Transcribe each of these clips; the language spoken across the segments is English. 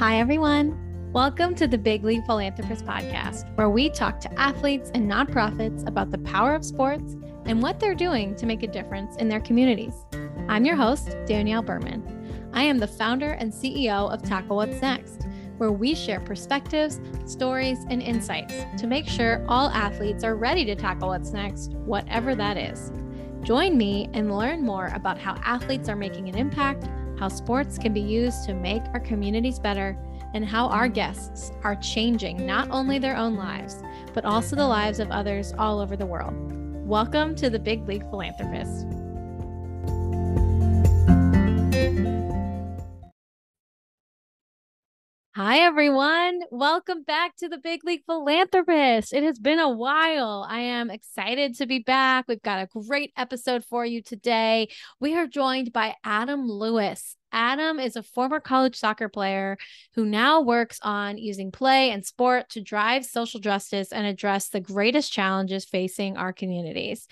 Hi, everyone. Welcome to the Big League Philanthropist podcast, where we talk to athletes and nonprofits about the power of sports and what they're doing to make a difference in their communities. I'm your host, Danielle Berman. I am the founder and CEO of Tackle What's Next, where we share perspectives, stories, and insights to make sure all athletes are ready to tackle what's next, whatever that is. Join me and learn more about how athletes are making an impact how sports can be used to make our communities better, and how our guests are changing not only their own lives, but also the lives of others all over the world. Welcome to the Big League Philanthropist. Hi, everyone. Welcome back to the Big League Philanthropist. It has been a while. I am excited to be back. We've got a great episode for you today. We are joined by Adam Lewis. Adam is a former college soccer player who now works on using play and sport to drive social justice and address the greatest challenges facing our communities.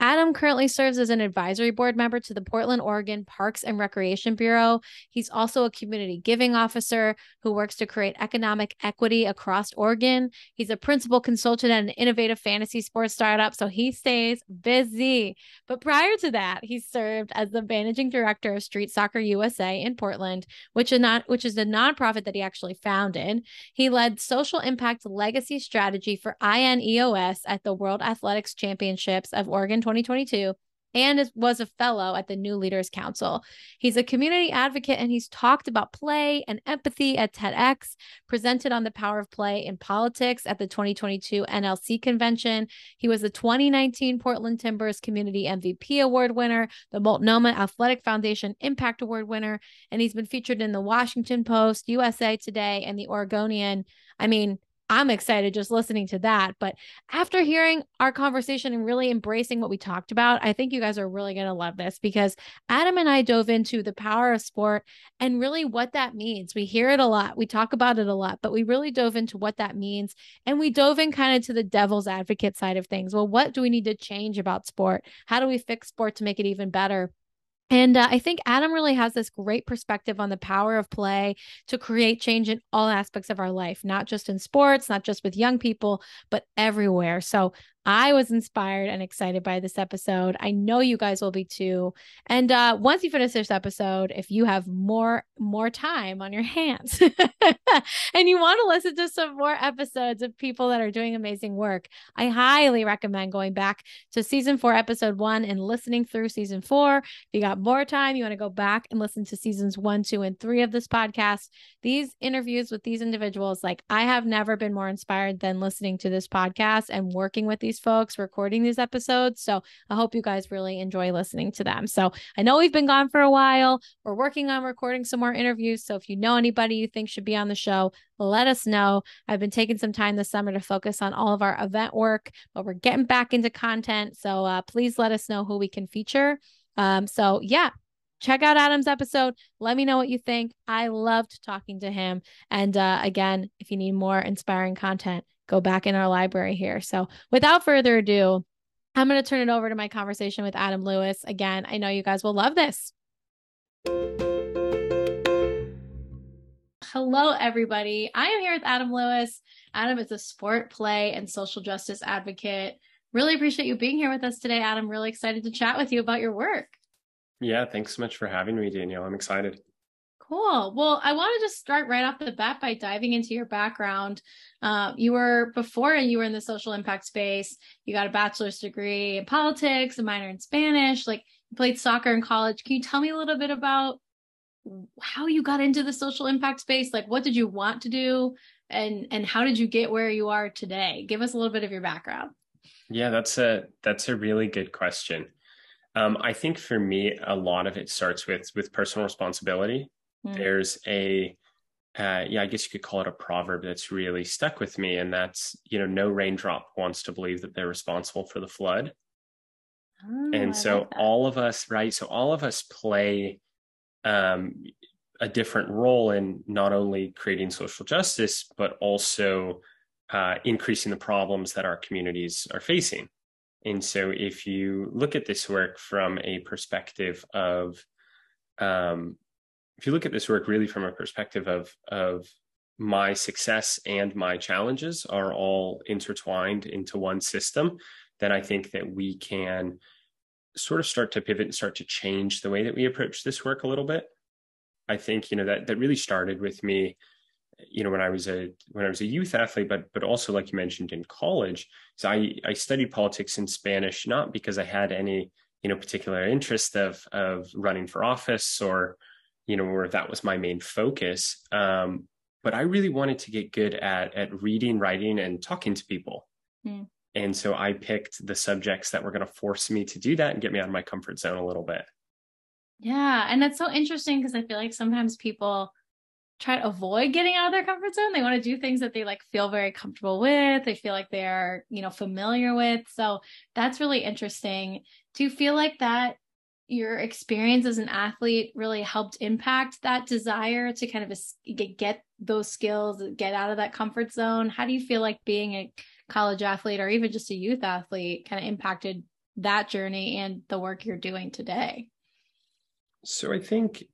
Adam currently serves as an advisory board member to the Portland, Oregon Parks and Recreation Bureau. He's also a community giving officer who works to create economic equity across Oregon. He's a principal consultant at an innovative fantasy sports startup, so he stays busy. But prior to that, he served as the managing director of Street Soccer USA in Portland, which is not which is the nonprofit that he actually founded. He led social impact legacy strategy for INEOS at the World Athletics Championships of Oregon 2022 and was a fellow at the New Leaders Council. He's a community advocate and he's talked about play and empathy at TEDx, presented on the power of play in politics at the 2022 NLC convention. He was the 2019 Portland Timbers Community MVP Award winner, the Multnomah Athletic Foundation Impact Award winner, and he's been featured in the Washington Post, USA Today, and the Oregonian. I mean, I'm excited just listening to that. But after hearing our conversation and really embracing what we talked about, I think you guys are really going to love this because Adam and I dove into the power of sport and really what that means. We hear it a lot, we talk about it a lot, but we really dove into what that means. And we dove in kind of to the devil's advocate side of things. Well, what do we need to change about sport? How do we fix sport to make it even better? And uh, I think Adam really has this great perspective on the power of play to create change in all aspects of our life, not just in sports, not just with young people, but everywhere. So I was inspired and excited by this episode. I know you guys will be too. And uh, once you finish this episode, if you have more more time on your hands and you want to listen to some more episodes of people that are doing amazing work, I highly recommend going back to season four, episode one, and listening through season four. If you got more time, you want to go back and listen to seasons one, two, and three of this podcast. These interviews with these individuals, like I have never been more inspired than listening to this podcast and working with these these folks recording these episodes. So I hope you guys really enjoy listening to them. So I know we've been gone for a while. We're working on recording some more interviews. So if you know anybody you think should be on the show, let us know. I've been taking some time this summer to focus on all of our event work, but we're getting back into content. So uh, please let us know who we can feature. Um, so yeah, check out Adam's episode. Let me know what you think. I loved talking to him. And uh, again, if you need more inspiring content, go back in our library here. So without further ado, I'm going to turn it over to my conversation with Adam Lewis. Again, I know you guys will love this. Hello, everybody. I am here with Adam Lewis. Adam is a sport, play, and social justice advocate. Really appreciate you being here with us today, Adam. Really excited to chat with you about your work. Yeah, thanks so much for having me, Danielle. I'm excited. Cool. Well, I want to just start right off the bat by diving into your background. Uh, you were before you were in the social impact space. You got a bachelor's degree in politics, a minor in Spanish. Like you played soccer in college. Can you tell me a little bit about how you got into the social impact space? Like, what did you want to do, and and how did you get where you are today? Give us a little bit of your background. Yeah, that's a that's a really good question. Um, I think for me, a lot of it starts with with personal responsibility. Mm. There's a uh, yeah, I guess you could call it a proverb that's really stuck with me, and that's you know, no raindrop wants to believe that they're responsible for the flood. Oh, and so like all of us, right? So all of us play um, a different role in not only creating social justice, but also uh, increasing the problems that our communities are facing. And so, if you look at this work from a perspective of um, if you look at this work really from a perspective of of my success and my challenges are all intertwined into one system, then I think that we can sort of start to pivot and start to change the way that we approach this work a little bit. I think you know that that really started with me, you know, when I was a when I was a youth athlete, but but also like you mentioned in college. So I I studied politics and Spanish not because I had any you know particular interest of of running for office or you know where that was my main focus. Um, but I really wanted to get good at at reading, writing, and talking to people. Mm. And so I picked the subjects that were going to force me to do that and get me out of my comfort zone a little bit. Yeah. And that's so interesting because I feel like sometimes people try to avoid getting out of their comfort zone. They want to do things that they like feel very comfortable with. They feel like they're, you know, familiar with. So that's really interesting. Do you feel like that your experience as an athlete really helped impact that desire to kind of get those skills, get out of that comfort zone? How do you feel like being a college athlete or even just a youth athlete kind of impacted that journey and the work you're doing today? So I think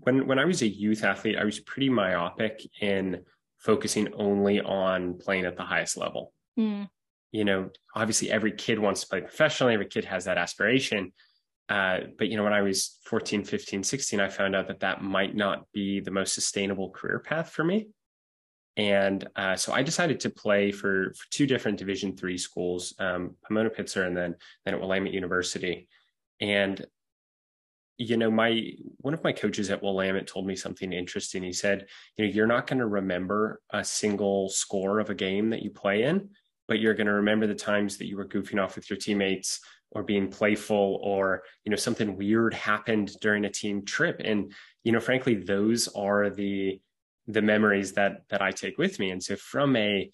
when when I was a youth athlete, I was pretty myopic in focusing only on playing at the highest level. Mm. You know, obviously every kid wants to play professionally, every kid has that aspiration. Uh, but you know, when I was 14, 15, 16, I found out that that might not be the most sustainable career path for me and uh, so I decided to play for, for two different Division three schools, um, Pomona Pitzer, and then then at Willamette University. And you know, my one of my coaches at Willamette told me something interesting. He said, you know, you're not going to remember a single score of a game that you play in, but you're going to remember the times that you were goofing off with your teammates or being playful or you know something weird happened during a team trip. And you know frankly those are the the memories that that I take with me. And so from a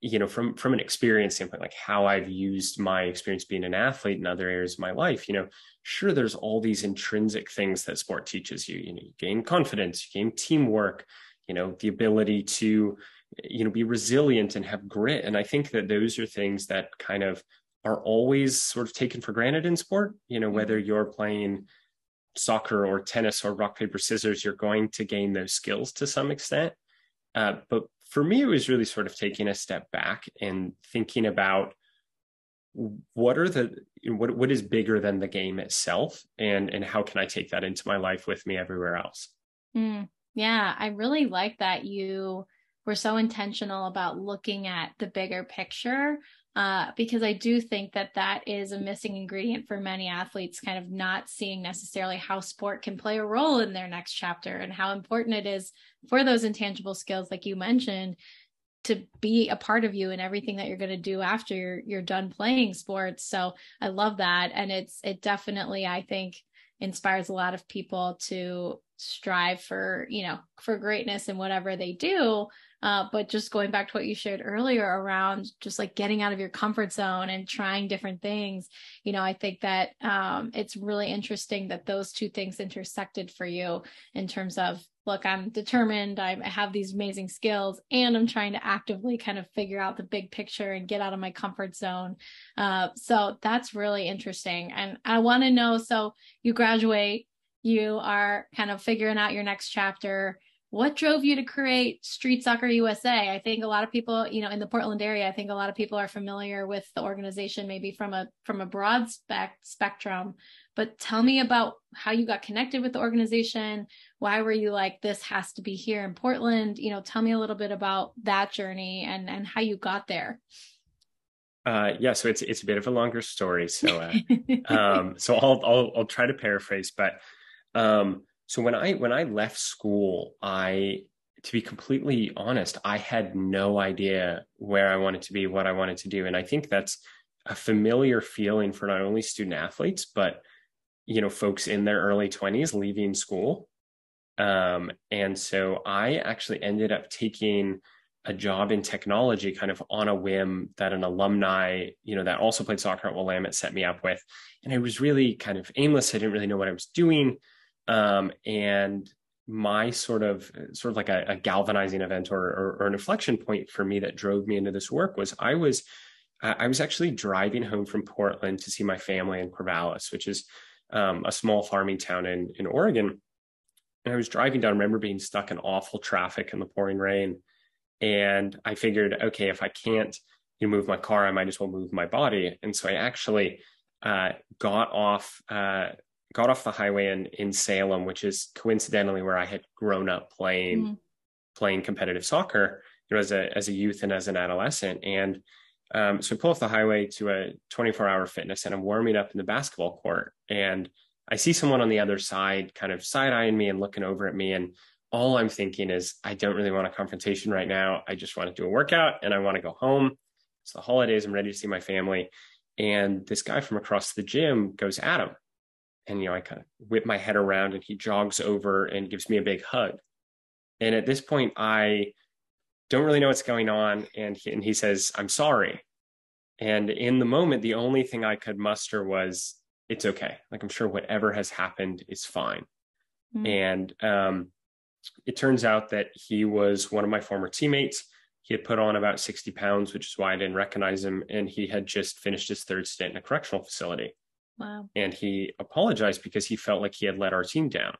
you know from from an experience standpoint like how i've used my experience being an athlete in other areas of my life you know sure there's all these intrinsic things that sport teaches you. You know you gain confidence you gain teamwork you know the ability to you know be resilient and have grit. And i think that those are things that kind of are always sort of taken for granted in sport you know whether mm-hmm. you're playing soccer or tennis or rock paper scissors you're going to gain those skills to some extent uh, but for me it was really sort of taking a step back and thinking about what are the what what is bigger than the game itself and and how can i take that into my life with me everywhere else mm, yeah i really like that you were so intentional about looking at the bigger picture uh, because I do think that that is a missing ingredient for many athletes, kind of not seeing necessarily how sport can play a role in their next chapter and how important it is for those intangible skills, like you mentioned, to be a part of you and everything that you're going to do after you're you're done playing sports. So I love that, and it's it definitely I think inspires a lot of people to strive for you know for greatness in whatever they do uh, but just going back to what you shared earlier around just like getting out of your comfort zone and trying different things, you know, I think that um, it's really interesting that those two things intersected for you in terms of look, I'm determined, I have these amazing skills, and I'm trying to actively kind of figure out the big picture and get out of my comfort zone. Uh, so that's really interesting. And I want to know so you graduate, you are kind of figuring out your next chapter what drove you to create Street Soccer USA? I think a lot of people, you know, in the Portland area, I think a lot of people are familiar with the organization maybe from a from a broad spec spectrum. But tell me about how you got connected with the organization. Why were you like this has to be here in Portland? You know, tell me a little bit about that journey and and how you got there. Uh, yeah, so it's it's a bit of a longer story. So uh, um, so I'll, I'll I'll try to paraphrase, but um, so when I when I left school, I to be completely honest, I had no idea where I wanted to be, what I wanted to do, and I think that's a familiar feeling for not only student athletes but you know folks in their early 20s leaving school. Um, and so i actually ended up taking a job in technology kind of on a whim that an alumni you know that also played soccer at willamette set me up with. And i was really kind of aimless. I didn't really know what i was doing um, and my sort of sort of like a, a galvanizing event or, or, or, an inflection point for me that drove me into this work was I was I was actually driving home from Portland to see my family in Corvallis, which is um, a small farming town in in Oregon. and I was driving down. I remember being stuck in awful traffic in the pouring rain, and I figured, okay, if I can't you know, move my car, I might as well move my body. And so I actually uh, got off uh, got off the highway in in Salem, which is coincidentally where I had grown up playing mm. playing competitive soccer, you know, as a as a youth and as an adolescent. And um, so I pull off the highway to a 24 hour fitness, and I'm warming up in the basketball court, and I see someone on the other side, kind of side eyeing me and looking over at me, and all I'm thinking is, I don't really want a confrontation right now. I just want to do a workout and I want to go home. It's the holidays. I'm ready to see my family. And this guy from across the gym goes Adam and you know i kind of whip my head around and he jogs over and gives me a big hug. And at this point i don't really know what's going on and he, and he says i'm sorry. And in the moment the only thing i could muster was it's okay. Like i'm sure whatever has happened is fine. Mm-hmm. and um, it turns out that he was one of my former teammates. He had put on about 60 pounds which is why i didn't recognize him and he had just finished his third stint in a correctional facility Wow. And he apologized because he felt like he had let our team down.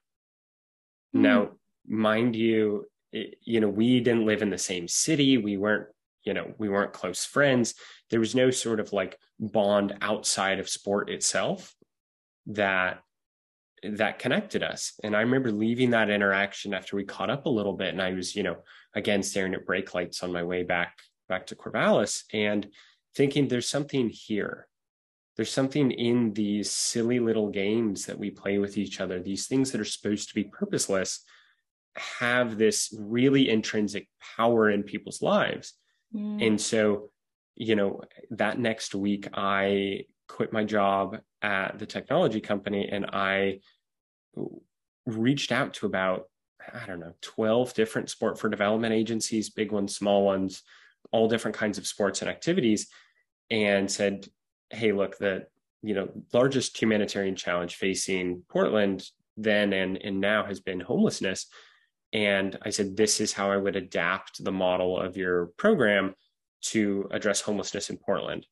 Mm. Now, mind you, it, you know, we didn't live in the same city. We weren't, you know, we weren't close friends. There was no sort of like bond outside of sport itself that that connected us. And I remember leaving that interaction after we caught up a little bit and I was, you know, again staring at brake lights on my way back back to Corvallis and thinking there's something here there's something in these silly little games that we play with each other, these things that are supposed to be purposeless, have this really intrinsic power in people's lives. Mm. And so, you know, that next week, I quit my job at the technology company and I reached out to about, I don't know, 12 different sport for development agencies, big ones, small ones, all different kinds of sports and activities, and said, hey, look, the you know largest humanitarian challenge facing Portland then and and now has been homelessness. And I said, this is how I would adapt the model of your program to address homelessness in Portland.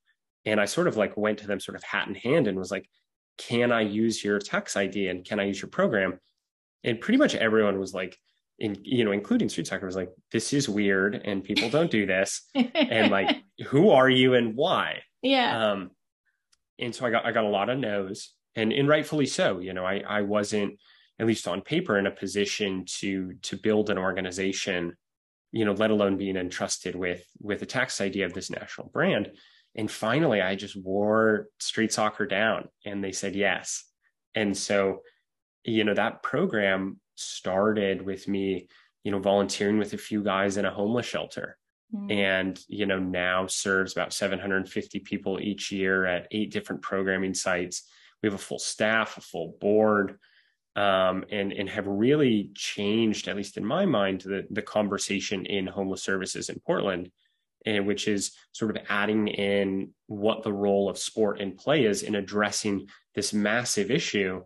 And I sort of like went to them sort of hat in hand and was like, can I use your tax ID and can I use your program? And pretty much everyone was like, in, you know, including Street Soccer was like, this is weird and people don't do this. and like, who are you and why? Yeah. Um, and so I got I got a lot of no's, and and rightfully so. You know, I I wasn't at least on paper in a position to to build an organization, you know, let alone being entrusted with with a tax idea of this national brand. And finally, I just wore street soccer down, and they said yes. And so, you know, that program started with me, you know, volunteering with a few guys in a homeless shelter mm. and you know now serves about 750 people each year at eight different programming sites we have a full staff a full board um, and and have really changed at least in my mind the the conversation in homeless services in portland and which is sort of adding in what the role of sport and play is in addressing this massive issue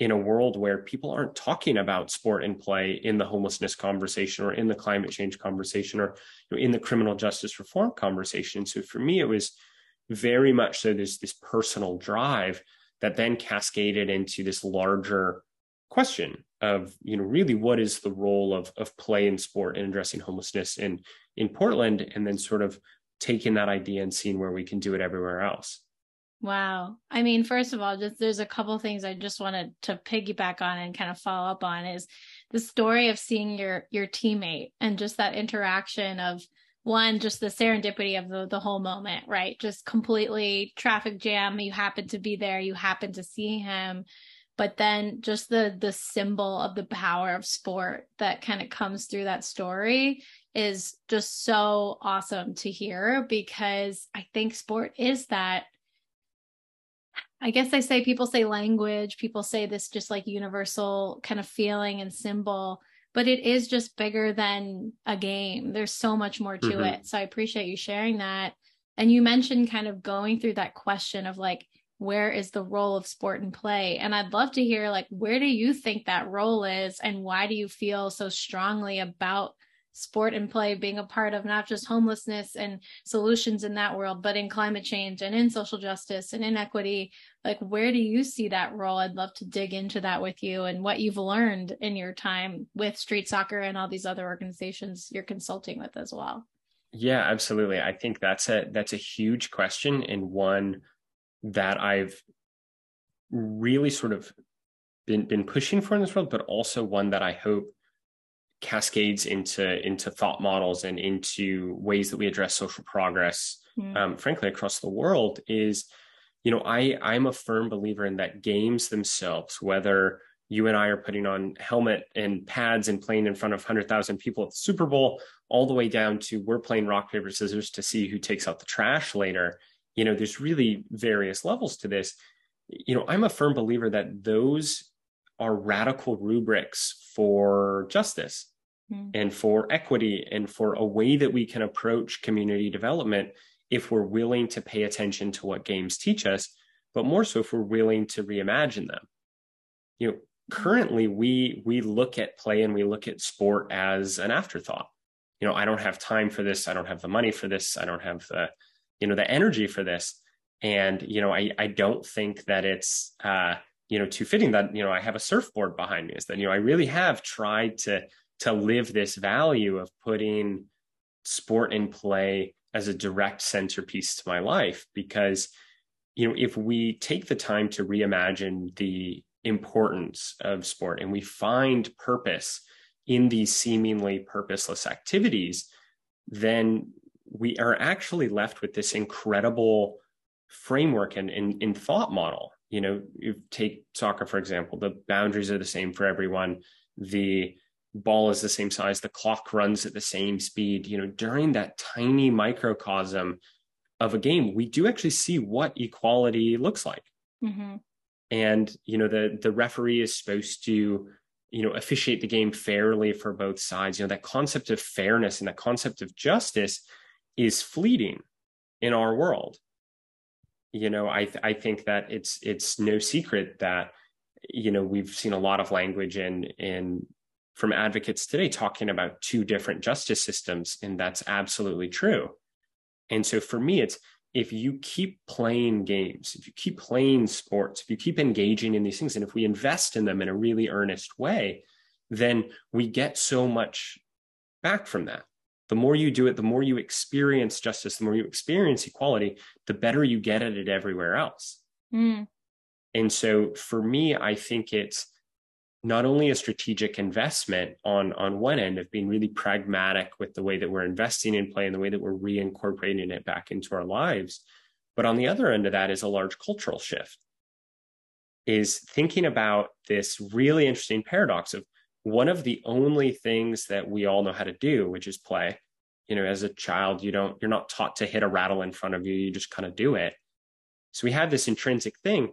in a world where people aren't talking about sport and play in the homelessness conversation or in the climate change conversation or you know, in the criminal justice reform conversation. So for me, it was very much so this this personal drive that then cascaded into this larger question of you know really what is the role of of play and sport in addressing homelessness in in Portland and then sort of taking that idea and seeing where we can do it everywhere else. Wow. I mean, first of all, just there's a couple things I just wanted to piggyback on and kind of follow up on is the story of seeing your your teammate and just that interaction of one just the serendipity of the, the whole moment right? Just completely traffic jam. You happen to be there. You happen to see him. But then just the the symbol of the power of sport that kind of comes through that story is just so awesome to hear because i think sport is that I guess I say people say language, people say this just like universal kind of feeling and symbol, but it is just bigger than a game. There's so much more to mm-hmm. it. So I appreciate you sharing that. And you mentioned kind of going through that question of like, where is the role of sport and play? And I'd love to hear like, where do you think that role is and why do you feel so strongly about sport and play being a part of not just homelessness and solutions in that world, but in climate change and in social justice and inequity. Like, where do you see that role? I'd love to dig into that with you and what you've learned in your time with street soccer and all these other organizations you're consulting with as well. Yeah, absolutely. I think that's a that's a huge question and one that I've really sort of been been pushing for in this world, but also one that I hope cascades into into thought models and into ways that we address social progress mm. um, frankly across the world is you know i i'm a firm believer in that games themselves whether you and i are putting on helmet and pads and playing in front of 100000 people at the super bowl all the way down to we're playing rock paper scissors to see who takes out the trash later you know there's really various levels to this you know i'm a firm believer that those are radical rubrics for justice mm. and for equity and for a way that we can approach community development if we're willing to pay attention to what games teach us, but more so if we're willing to reimagine them. You know, currently we we look at play and we look at sport as an afterthought. You know, I don't have time for this, I don't have the money for this, I don't have the, you know, the energy for this. And, you know, I I don't think that it's uh you know, too fitting that, you know, I have a surfboard behind me is that, you know, I really have tried to, to live this value of putting sport and play as a direct centerpiece to my life because, you know, if we take the time to reimagine the importance of sport and we find purpose in these seemingly purposeless activities, then we are actually left with this incredible framework and, and, and thought model you know, you take soccer, for example, the boundaries are the same for everyone. The ball is the same size. The clock runs at the same speed. You know, during that tiny microcosm of a game, we do actually see what equality looks like. Mm-hmm. And, you know, the, the referee is supposed to, you know, officiate the game fairly for both sides. You know, that concept of fairness and that concept of justice is fleeting in our world you know i th- i think that it's it's no secret that you know we've seen a lot of language in in from advocates today talking about two different justice systems and that's absolutely true. And so for me it's if you keep playing games if you keep playing sports if you keep engaging in these things and if we invest in them in a really earnest way then we get so much back from that the more you do it, the more you experience justice, the more you experience equality, the better you get at it everywhere else. Mm. And so for me, I think it's not only a strategic investment on, on one end of being really pragmatic with the way that we're investing in play and the way that we're reincorporating it back into our lives, but on the other end of that is a large cultural shift. Is thinking about this really interesting paradox of one of the only things that we all know how to do, which is play. You know, as a child, you don't, you're not taught to hit a rattle in front of you. You just kind of do it. So we have this intrinsic thing.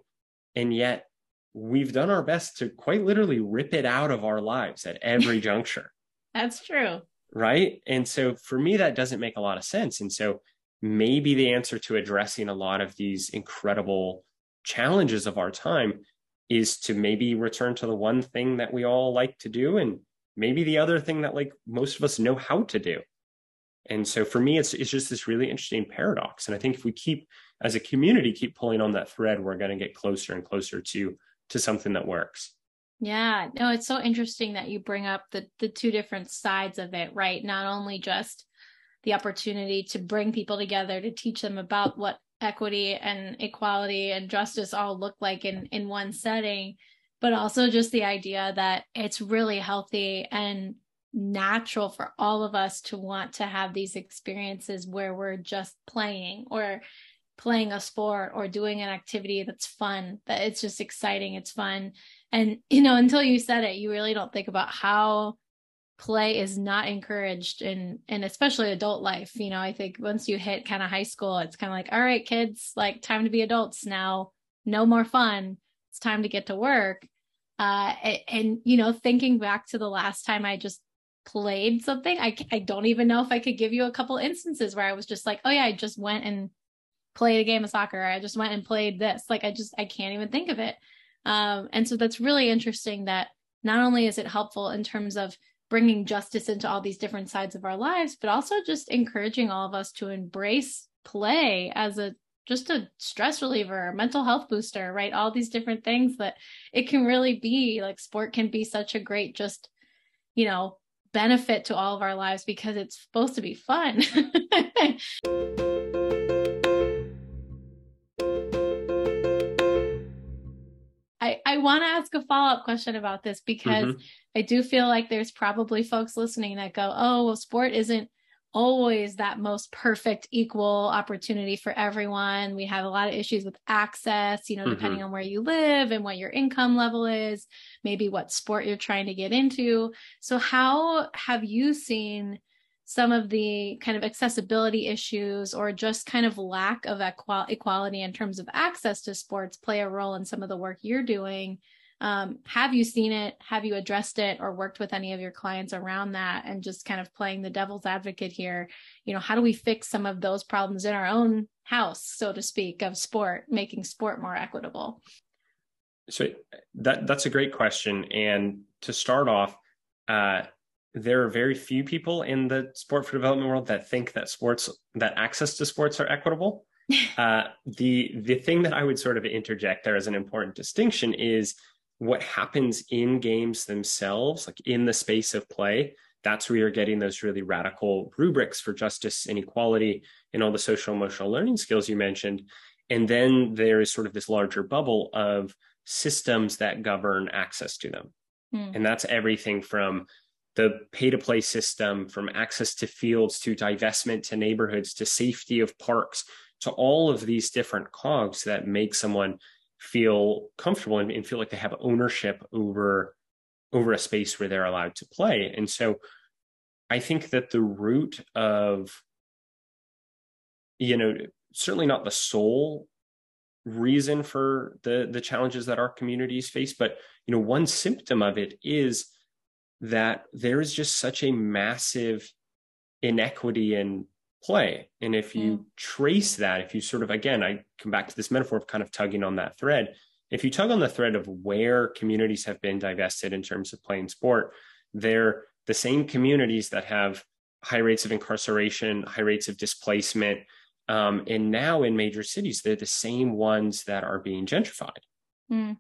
And yet we've done our best to quite literally rip it out of our lives at every juncture. That's true. Right. And so for me, that doesn't make a lot of sense. And so maybe the answer to addressing a lot of these incredible challenges of our time is to maybe return to the one thing that we all like to do and maybe the other thing that like most of us know how to do. And so for me it's it's just this really interesting paradox. And i think if we keep as a community keep pulling on that thread we're going to get closer and closer to to something that works. Yeah. No it's so interesting that you bring up the the two different sides of it right? Not only just the opportunity to bring people together to teach them about what equity and equality and justice all look like in in one setting but also just the idea that it's really healthy and natural for all of us to want to have these experiences where we're just playing or playing a sport or doing an activity that's fun that it's just exciting it's fun. And you know until you said it you really don't think about how play is not encouraged in in especially adult life you know i think once you hit kind of high school it's kind of like all right kids like time to be adults now. No more fun. It's time to get to work. Uh and, and you know thinking back to the last time i just played something i i don't even know if i could give you a couple instances where i was just like oh yeah i just went and played a game of soccer i just went and played this. Like i just i can't even think of it. Um and so that's really interesting that not only is it helpful in terms of bringing justice into all these different sides of our lives, but also just encouraging all of us to embrace play as a just a stress reliever, mental health booster, right? All these different things that it can really be like sport can be such a great just, you know, benefit to all of our lives because it's supposed to be fun. I, want to ask a follow up question about this because mm-hmm. I do feel like there's probably folks listening that go, oh, well, sport isn't always that most perfect equal opportunity for everyone. We have a lot of issues with access, you know, mm-hmm. depending on where you live and what your income level is, maybe what sport you're trying to get into. So, how have you seen some of the kind of accessibility issues or just kind of lack of equal- equality in terms of access to sports play a role in some of the work you're doing? um, have you seen it? Have you addressed it or worked with any of your clients around that? And just kind of playing the devil's advocate here you know how do we fix some of those problems in our own house so to speak of sport making sport more equitable? So that that's a great question. And to start off uh, there are very few people in the sport for development world that think that sports that access to sports are equitable uh, the the thing that i would sort of interject there as an important distinction is what happens in games themselves, like in the space of play, that's where you're getting those really radical rubrics for justice and equality and all the social emotional learning skills you mentioned. And then there is sort of this larger bubble of systems that govern access to them. Mm. And that's everything from the pay to play system, from access to fields to divestment to neighborhoods to safety of parks to all of these different cogs that make someone feel comfortable and, and feel like they have ownership over over a space where they're allowed to play. And so I think that the root of, you know, certainly not the sole reason for the the challenges that our communities face, but you know, one symptom of it is that there is just such a massive inequity in play. And if you mm. trace that, if you sort of, again, I come back to this metaphor of kind of tugging on that thread. If you tug on the thread of where communities have been divested in terms of playing sport, they're the same communities that have high rates of incarceration, high rates of displacement. Um, and now in major cities, they're the same ones that are being gentrified. Mm.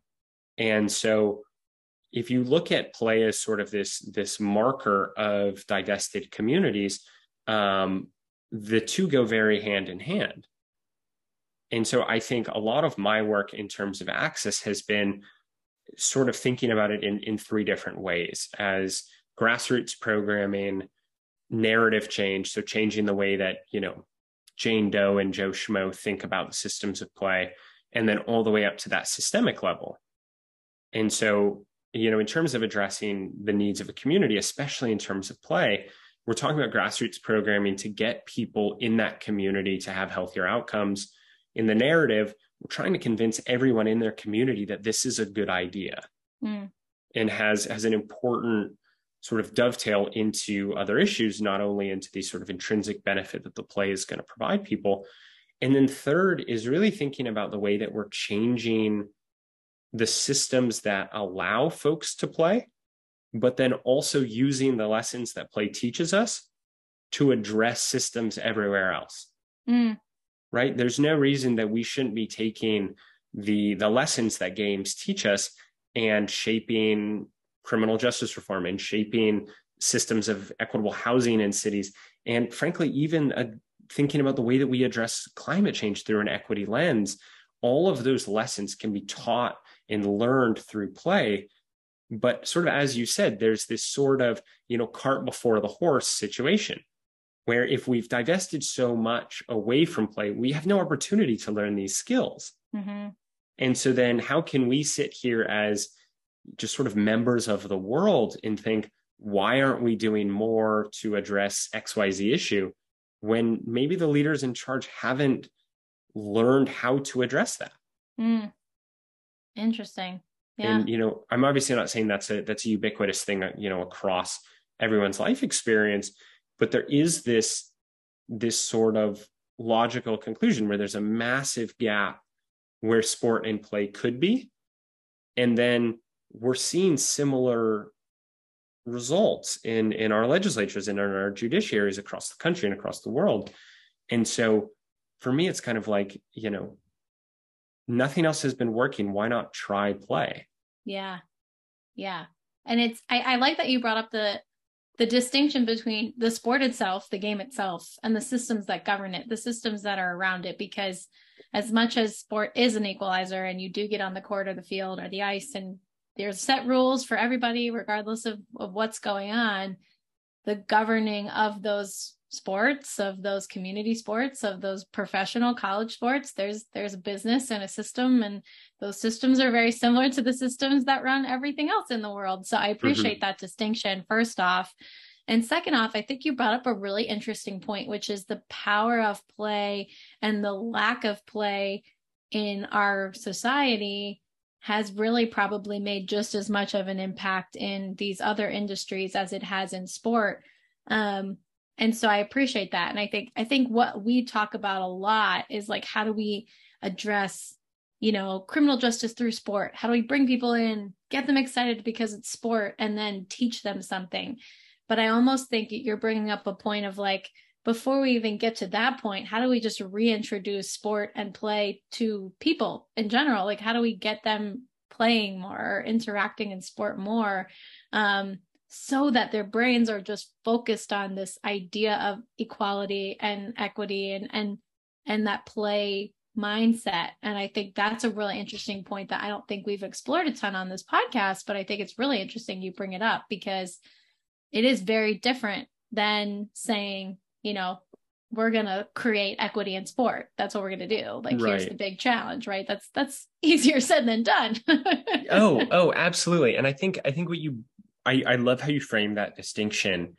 And so if you look at play as sort of this, this marker of divested communities, um, the two go very hand in hand. And so I think a lot of my work in terms of access has been sort of thinking about it in, in three different ways as grassroots programming, narrative change. So changing the way that, you know, Jane Doe and Joe Schmo think about the systems of play, and then all the way up to that systemic level. And so, you know, in terms of addressing the needs of a community, especially in terms of play, we're talking about grassroots programming to get people in that community to have healthier outcomes. In the narrative, we're trying to convince everyone in their community that this is a good idea mm. and has has an important sort of dovetail into other issues, not only into the sort of intrinsic benefit that the play is going to provide people. And then third is really thinking about the way that we're changing the systems that allow folks to play but then also using the lessons that play teaches us to address systems everywhere else. Mm. Right? There's no reason that we shouldn't be taking the the lessons that games teach us and shaping criminal justice reform and shaping systems of equitable housing in cities and frankly even uh, thinking about the way that we address climate change through an equity lens all of those lessons can be taught and learned through play but sort of as you said there's this sort of you know cart before the horse situation where if we've divested so much away from play we have no opportunity to learn these skills mm-hmm. and so then how can we sit here as just sort of members of the world and think why aren't we doing more to address xyz issue when maybe the leaders in charge haven't learned how to address that mm. Interesting yeah. And you know, I'm obviously not saying that's a that's a ubiquitous thing, uh, you know, across everyone's life experience, but there is this this sort of logical conclusion where there's a massive gap where sport and play could be. And then we're seeing similar results in in our legislatures and in our judiciaries across the country and across the world and so for me it's kind of like you know nothing else has been working. Why not try play? Yeah. Yeah. And it's I, I like that you brought up the the distinction between the sport itself the game itself and the systems that govern it the systems that are around it because as much as sport is an equalizer and you do get on the court or the field or the ice and there's set rules for everybody regardless of, of what's going on the governing of those sports of those community sports of those professional college sports there's there's a business and a system and those systems are very similar to the systems that run everything else in the world so i mm-hmm. appreciate mm-hmm. that distinction first off and second off i think you brought up a really interesting point which is the power of play and the lack of play in our society has really probably made just as much of an impact in these other industries as it has in sport. Um, and so I appreciate that. And I think I think what we talk about a lot is like how do we address, you know, criminal justice through sport? How do we bring people in, get them excited because it's sport, and then teach them something? But I almost think you're bringing up a point of like, before we even get to that point, how do we just reintroduce sport and play to people in general? Like, how do we get them playing more, or interacting in sport more, um, so that their brains are just focused on this idea of equality and equity and and and that play mindset. And I think that's a really interesting point that I don't think we've explored a ton on this podcast, but I think it's really interesting you bring it up because it is very different than saying you know, we're going to create equity in sport. That's what we're going to do. Like right. here's the big challenge, right? That's that's easier said than done. oh, oh, absolutely. And I think I think what you I I love how you frame that distinction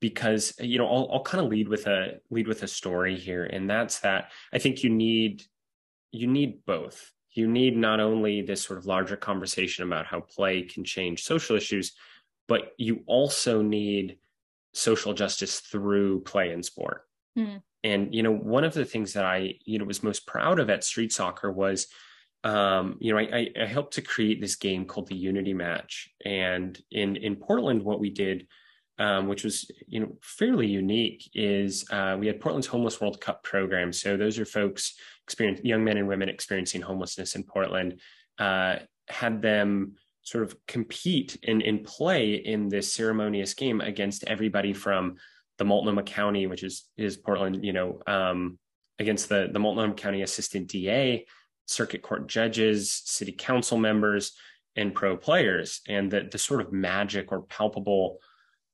because you know I'll I'll kind of lead with a lead with a story here and that's that I think you need you need both. You need not only this sort of larger conversation about how play can change social issues, but you also need social justice through play and sport. Mm. And you know, one of the things that I you know was most proud of at Street Soccer was, um, you know, I, I helped to create this game called the Unity Match. And in in Portland, what we did, um, which was you know fairly unique, is uh, we had Portland's Homeless World Cup program. So those are folks experience young men and women experiencing homelessness in Portland. Uh, had them sort of compete and, and play in this ceremonious game against everybody from the Multnomah County, which is is Portland, you know, um, against the the Multnomah County Assistant DA, circuit court judges, city council members, and pro players. And the the sort of magic or palpable,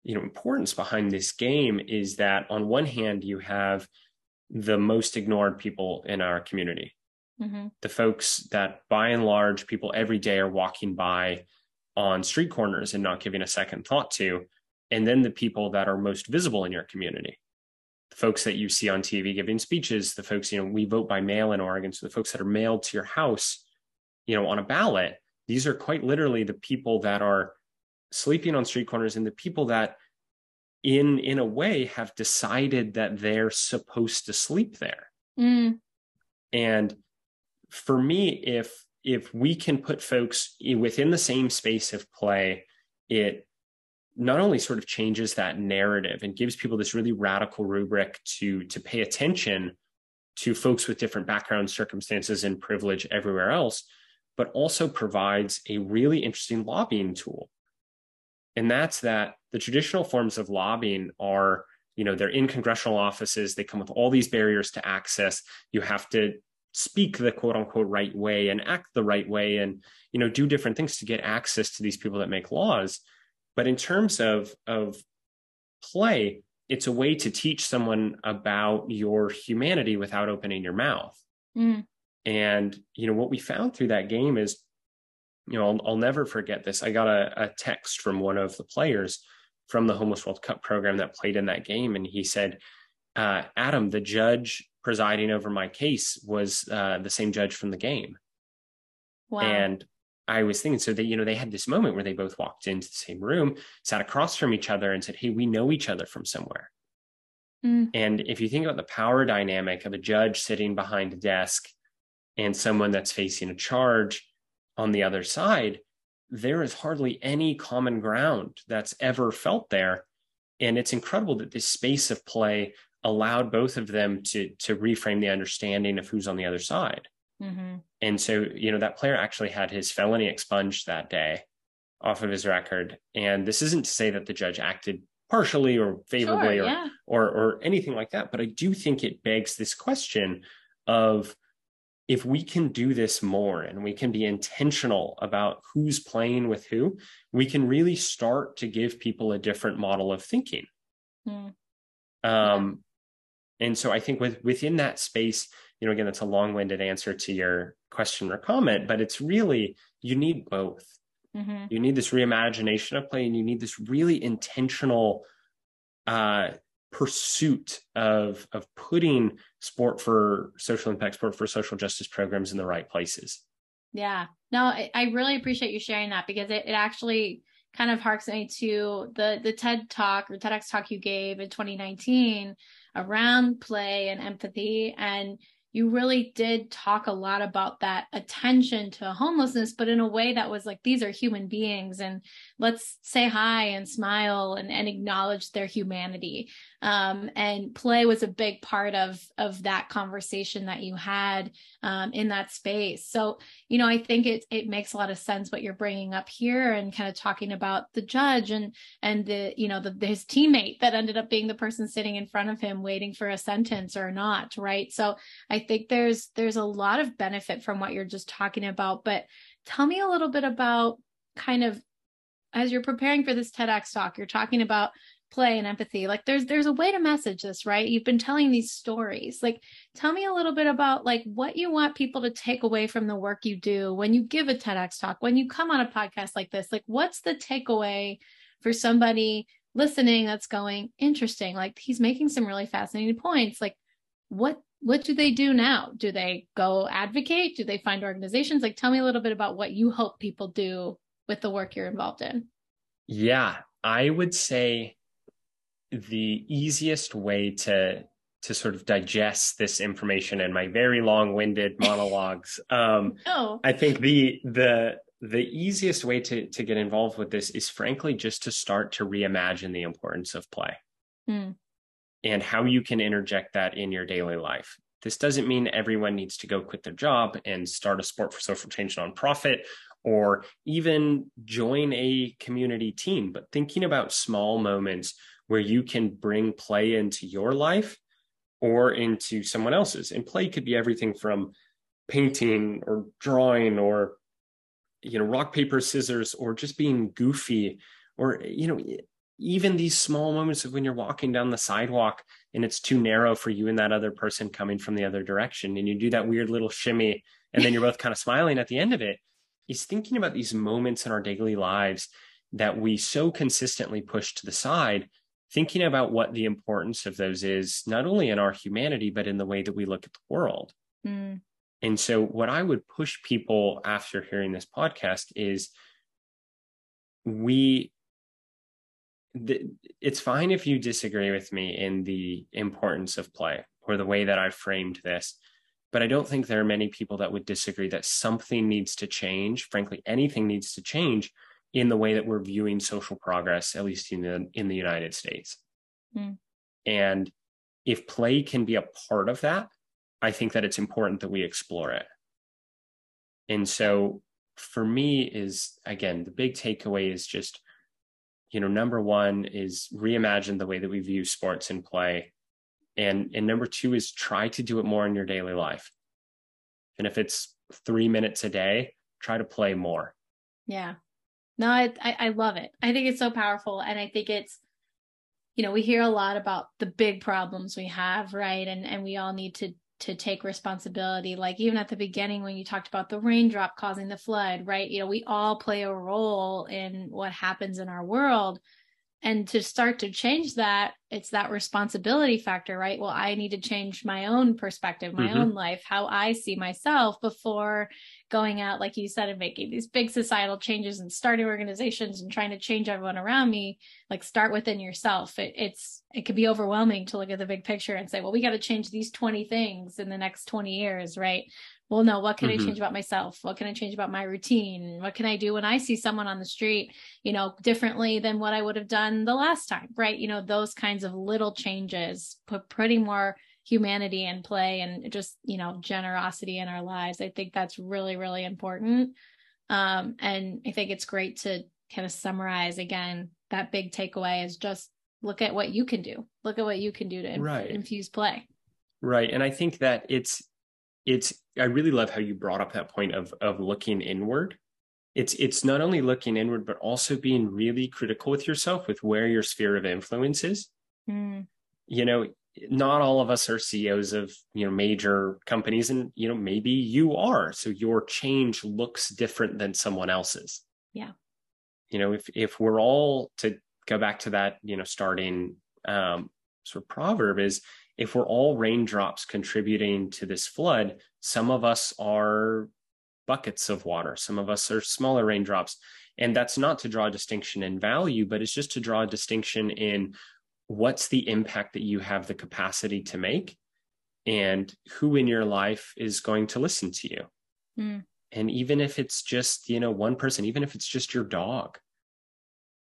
you know, importance behind this game is that on one hand you have the most ignored people in our community, mm-hmm. the folks that by and large people every day are walking by on street corners and not giving a second thought to and then the people that are most visible in your community the folks that you see on tv giving speeches the folks you know we vote by mail in oregon so the folks that are mailed to your house you know on a ballot these are quite literally the people that are sleeping on street corners and the people that in in a way have decided that they're supposed to sleep there mm. and for me, if if we can put folks within the same space of play, it not only sort of changes that narrative and gives people this really radical rubric to to pay attention to folks with different backgrounds, circumstances, and privilege everywhere else, but also provides a really interesting lobbying tool. And that's that the traditional forms of lobbying are, you know, they're in congressional offices, they come with all these barriers to access. You have to speak the quote unquote right way and act the right way and you know do different things to get access to these people that make laws but in terms of of play it's a way to teach someone about your humanity without opening your mouth mm. and you know what we found through that game is you know I'll, I'll never forget this i got a, a text from one of the players from the homeless world cup program that played in that game and he said uh, adam the judge presiding over my case was uh, the same judge from the game. Wow. And I was thinking, so that, you know, they had this moment where they both walked into the same room, sat across from each other and said, Hey, we know each other from somewhere. Mm. And if you think about the power dynamic of a judge sitting behind a desk and someone that's facing a charge on the other side, there is hardly any common ground that's ever felt there. And it's incredible that this space of play allowed both of them to to reframe the understanding of who's on the other side. Mm-hmm. And so, you know, that player actually had his felony expunged that day off of his record. And this isn't to say that the judge acted partially or favorably sure, or, yeah. or or anything like that, but I do think it begs this question of if we can do this more and we can be intentional about who's playing with who, we can really start to give people a different model of thinking. Mm. Um, yeah. And so I think with within that space, you know, again, that's a long-winded answer to your question or comment, but it's really you need both. Mm-hmm. You need this reimagination of play, and you need this really intentional uh, pursuit of of putting sport for social impact, sport for social justice programs in the right places. Yeah, no, I, I really appreciate you sharing that because it, it actually kind of harks me to the the TED talk or TEDx talk you gave in 2019 around play and empathy and you really did talk a lot about that attention to homelessness, but in a way that was like, these are human beings and let's say hi and smile and, and acknowledge their humanity. Um, and play was a big part of, of that conversation that you had um, in that space. So, you know, I think it, it makes a lot of sense what you're bringing up here and kind of talking about the judge and, and the, you know, the, his teammate that ended up being the person sitting in front of him waiting for a sentence or not. Right. So I think there's there's a lot of benefit from what you're just talking about but tell me a little bit about kind of as you're preparing for this TEDx talk you're talking about play and empathy like there's there's a way to message this right you've been telling these stories like tell me a little bit about like what you want people to take away from the work you do when you give a TEDx talk when you come on a podcast like this like what's the takeaway for somebody listening that's going interesting like he's making some really fascinating points like what what do they do now? Do they go advocate? Do they find organizations? Like, tell me a little bit about what you hope people do with the work you're involved in. Yeah, I would say the easiest way to to sort of digest this information and my very long-winded monologues. Um, oh. I think the the the easiest way to to get involved with this is frankly just to start to reimagine the importance of play. Mm and how you can interject that in your daily life. This doesn't mean everyone needs to go quit their job and start a sport for social change nonprofit or even join a community team, but thinking about small moments where you can bring play into your life or into someone else's. And play could be everything from painting or drawing or you know rock paper scissors or just being goofy or you know even these small moments of when you're walking down the sidewalk and it's too narrow for you and that other person coming from the other direction and you do that weird little shimmy and then you're both kind of smiling at the end of it is thinking about these moments in our daily lives that we so consistently push to the side thinking about what the importance of those is not only in our humanity but in the way that we look at the world mm. and so what i would push people after hearing this podcast is we the, it's fine if you disagree with me in the importance of play or the way that I framed this, but I don't think there are many people that would disagree that something needs to change. Frankly, anything needs to change in the way that we're viewing social progress, at least in the in the United States. Mm. And if play can be a part of that, I think that it's important that we explore it. And so for me is again, the big takeaway is just you know, number one is reimagine the way that we view sports and play. And, and number two is try to do it more in your daily life. And if it's three minutes a day, try to play more. Yeah. No, I, I, I love it. I think it's so powerful. And I think it's, you know, we hear a lot about the big problems we have, right? And and we all need to to take responsibility like even at the beginning when you talked about the raindrop causing the flood right you know we all play a role in what happens in our world and to start to change that it's that responsibility factor right well i need to change my own perspective my mm-hmm. own life how i see myself before going out like you said and making these big societal changes and starting organizations and trying to change everyone around me like start within yourself. It, it's it could be overwhelming to look at the big picture and say well we got to change these 20 things in the next 20 years right? Well no what can mm-hmm. i change about myself? What can i change about my routine? What can i do when i see someone on the street you know differently than what i would have done the last time right? You know those kinds of little changes put pretty more humanity in play and just you know generosity in our lives. I think that's really really important. Um and i think it's great to kind of summarize again that big takeaway is just look at what you can do. Look at what you can do to right. infuse play. Right. And i think that it's it's i really love how you brought up that point of of looking inward. It's it's not only looking inward but also being really critical with yourself with where your sphere of influence is. Mm. you know not all of us are CEOs of you know major companies and you know maybe you are. So your change looks different than someone else's. Yeah. You know if if we're all to go back to that you know starting um sort of proverb is if we're all raindrops contributing to this flood some of us are buckets of water some of us are smaller raindrops. And that's not to draw a distinction in value but it's just to draw a distinction in what's the impact that you have the capacity to make? And who in your life is going to listen to you? Mm. and even if it's just you know one person even if it's just your dog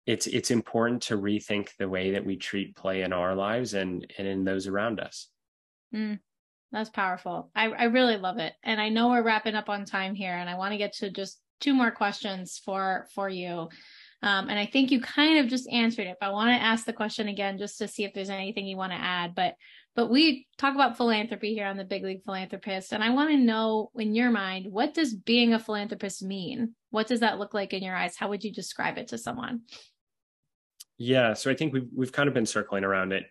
it's it's important to rethink the way that we treat play in our lives and and in those around us. Mm. that's powerful. I, I really love it. And i know we're wrapping up on time here and i want to get to just two more questions for for you um, and I think you kind of just answered it. But I want to ask the question again just to see if there's anything you want to add. But but we talk about philanthropy here on the Big League Philanthropist, and I want to know in your mind, what does being a philanthropist mean? What does that look like in your eyes? How would you describe it to someone? Yeah, so I think we've we've kind of been circling around it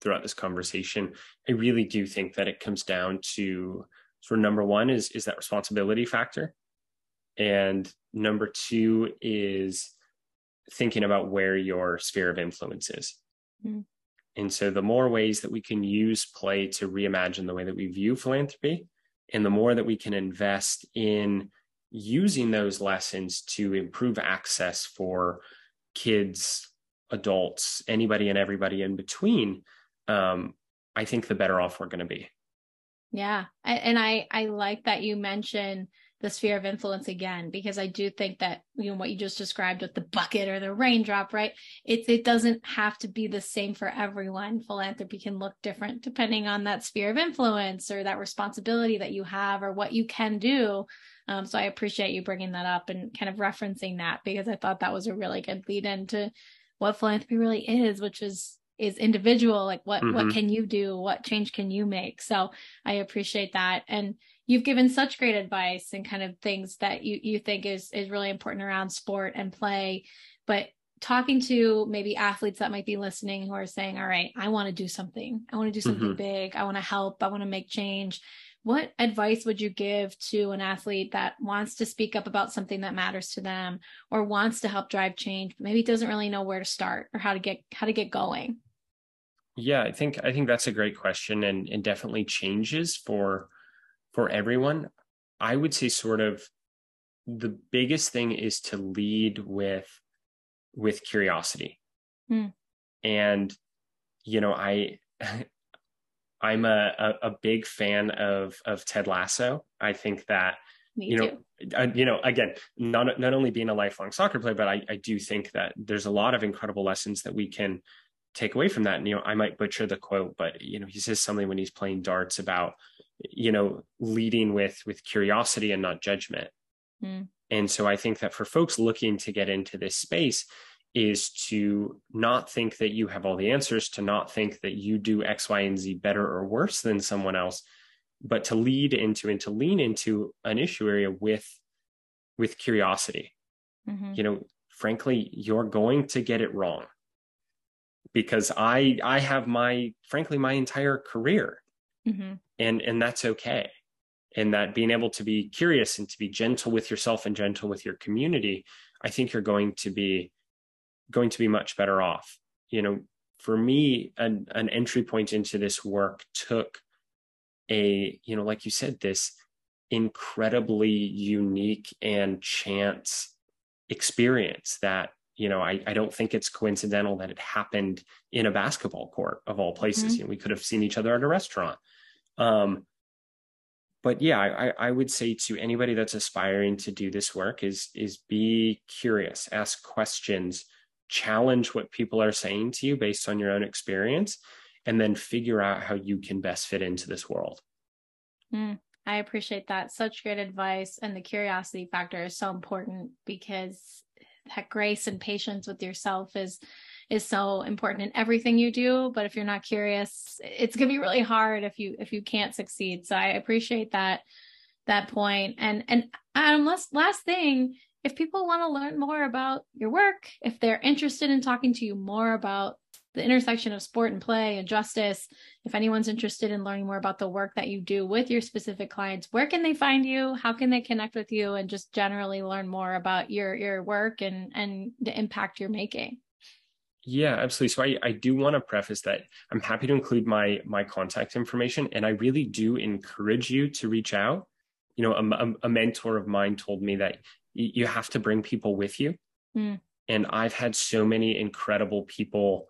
throughout this conversation. I really do think that it comes down to sort of number one is is that responsibility factor, and number two is thinking about where your sphere of influence is. Mm. And so the more ways that we can use play to reimagine the way that we view philanthropy, and the more that we can invest in using those lessons to improve access for kids, adults, anybody and everybody in between, um, I think the better off we're going to be. Yeah, and I I like that you mentioned the sphere of influence again because I do think that you know what you just described with the bucket or the raindrop, right? It it doesn't have to be the same for everyone. Philanthropy can look different depending on that sphere of influence or that responsibility that you have or what you can do. Um, so I appreciate you bringing that up and kind of referencing that because I thought that was a really good lead into what philanthropy really is, which is is individual like what mm-hmm. what can you do what change can you make so i appreciate that and you've given such great advice and kind of things that you you think is is really important around sport and play. But talking to maybe athletes that might be listening who are saying all right i want to do something. I want to do something mm-hmm. big. I want to help. I want to make change. What advice would you give to an athlete that wants to speak up about something that matters to them or wants to help drive change but maybe doesn't really know where to start or how to get how to get going? Yeah i think i think that's a great question and and definitely changes for for everyone, I would say sort of the biggest thing is to lead with with curiosity. Mm. And you know, I I'm a, a, a big fan of of Ted Lasso. I think that Me you know, I, you know, again, not not only being a lifelong soccer player, but I, I do think that there's a lot of incredible lessons that we can take away from that. And you know, I might butcher the quote, but you know, he says something when he's playing darts about you know leading with with curiosity and not judgment mm. and so i think that for folks looking to get into this space is to not think that you have all the answers to not think that you do x y and z better or worse than someone else but to lead into and to lean into an issue area with with curiosity mm-hmm. you know frankly you're going to get it wrong because i i have my frankly my entire career mm-hmm. and and that's okay and that being able to be curious and to be gentle with yourself and gentle with your community i think you're going to be going to be much better off you know for me an, an entry point into this work took a you know like you said this incredibly unique and chance experience that you know I, I don't think it's coincidental that it happened in a basketball court of all places mm-hmm. you know we could have seen each other at a restaurant um, but yeah, I, I would say to anybody that's aspiring to do this work is is be curious, ask questions, challenge what people are saying to you based on your own experience, and then figure out how you can best fit into this world. Mm, I appreciate that. Such great advice. And the curiosity factor is so important because that grace and patience with yourself is is so important in everything you do but if you're not curious it's going to be really hard if you if you can't succeed. So i appreciate that that point. And and um last last thing if people want to learn more about your work if they're interested in talking to you more about the intersection of sport and play and justice if anyone's interested in learning more about the work that you do with your specific clients where can they find you? How can they connect with you? And just generally learn more about your your work and and the impact you're making yeah, absolutely. So I, I do want to preface that I'm happy to include my my contact information, and I really do encourage you to reach out. You know, a, a mentor of mine told me that you have to bring people with you, mm. and I've had so many incredible people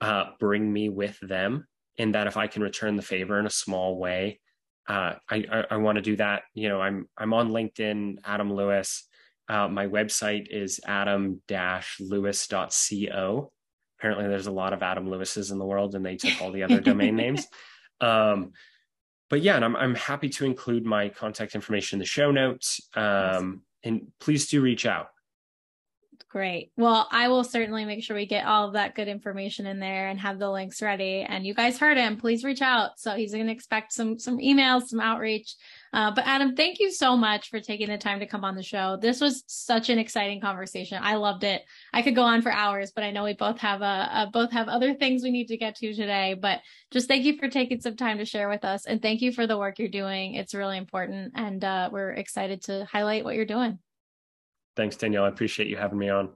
uh, bring me with them, and that if I can return the favor in a small way, uh, I, I, I want to do that. You know, I'm I'm on LinkedIn, Adam Lewis. Uh, my website is adam-lewis.co apparently there's a lot of Adam Lewises in the world and they took all the other domain names. Um, but yeah, and I'm, I'm happy to include my contact information in the show notes. Um, and please do reach out. Great. Well, I will certainly make sure we get all of that good information in there and have the links ready. And you guys heard him. Please reach out. So he's going to expect some some emails, some outreach. Uh, but Adam, thank you so much for taking the time to come on the show. This was such an exciting conversation. I loved it. I could go on for hours, but I know we both have a, a both have other things we need to get to today. But just thank you for taking some time to share with us, and thank you for the work you're doing. It's really important, and uh, we're excited to highlight what you're doing. Thanks, Danielle. I appreciate you having me on.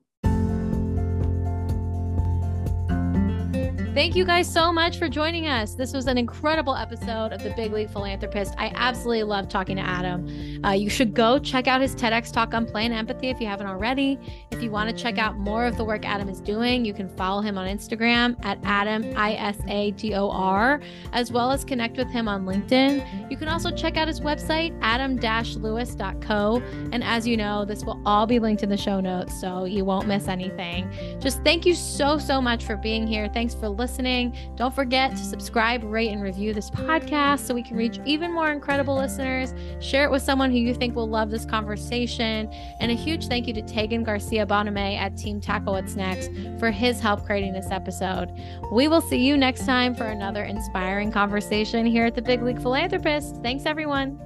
Thank you guys so much for joining us. This was an incredible episode of the Big League Philanthropist. I absolutely love talking to Adam. Uh, you should go check out his TEDx talk on play and empathy if you haven't already. If you want to check out more of the work Adam is doing, you can follow him on Instagram at Adam I S A D O R, as well as connect with him on LinkedIn. You can also check out his website, adam-lewis.co. And as you know, this will all be linked in the show notes, so you won't miss anything. Just thank you so so much for being here. Thanks for listening. Don't forget to subscribe, rate, and review this podcast so we can reach even more incredible listeners. Share it with someone who you think will love this conversation. And a huge thank you to Tegan Garcia Boname at Team Tackle What's Next for his help creating this episode. We will see you next time for another inspiring conversation here at the Big League Philanthropist. Thanks, everyone.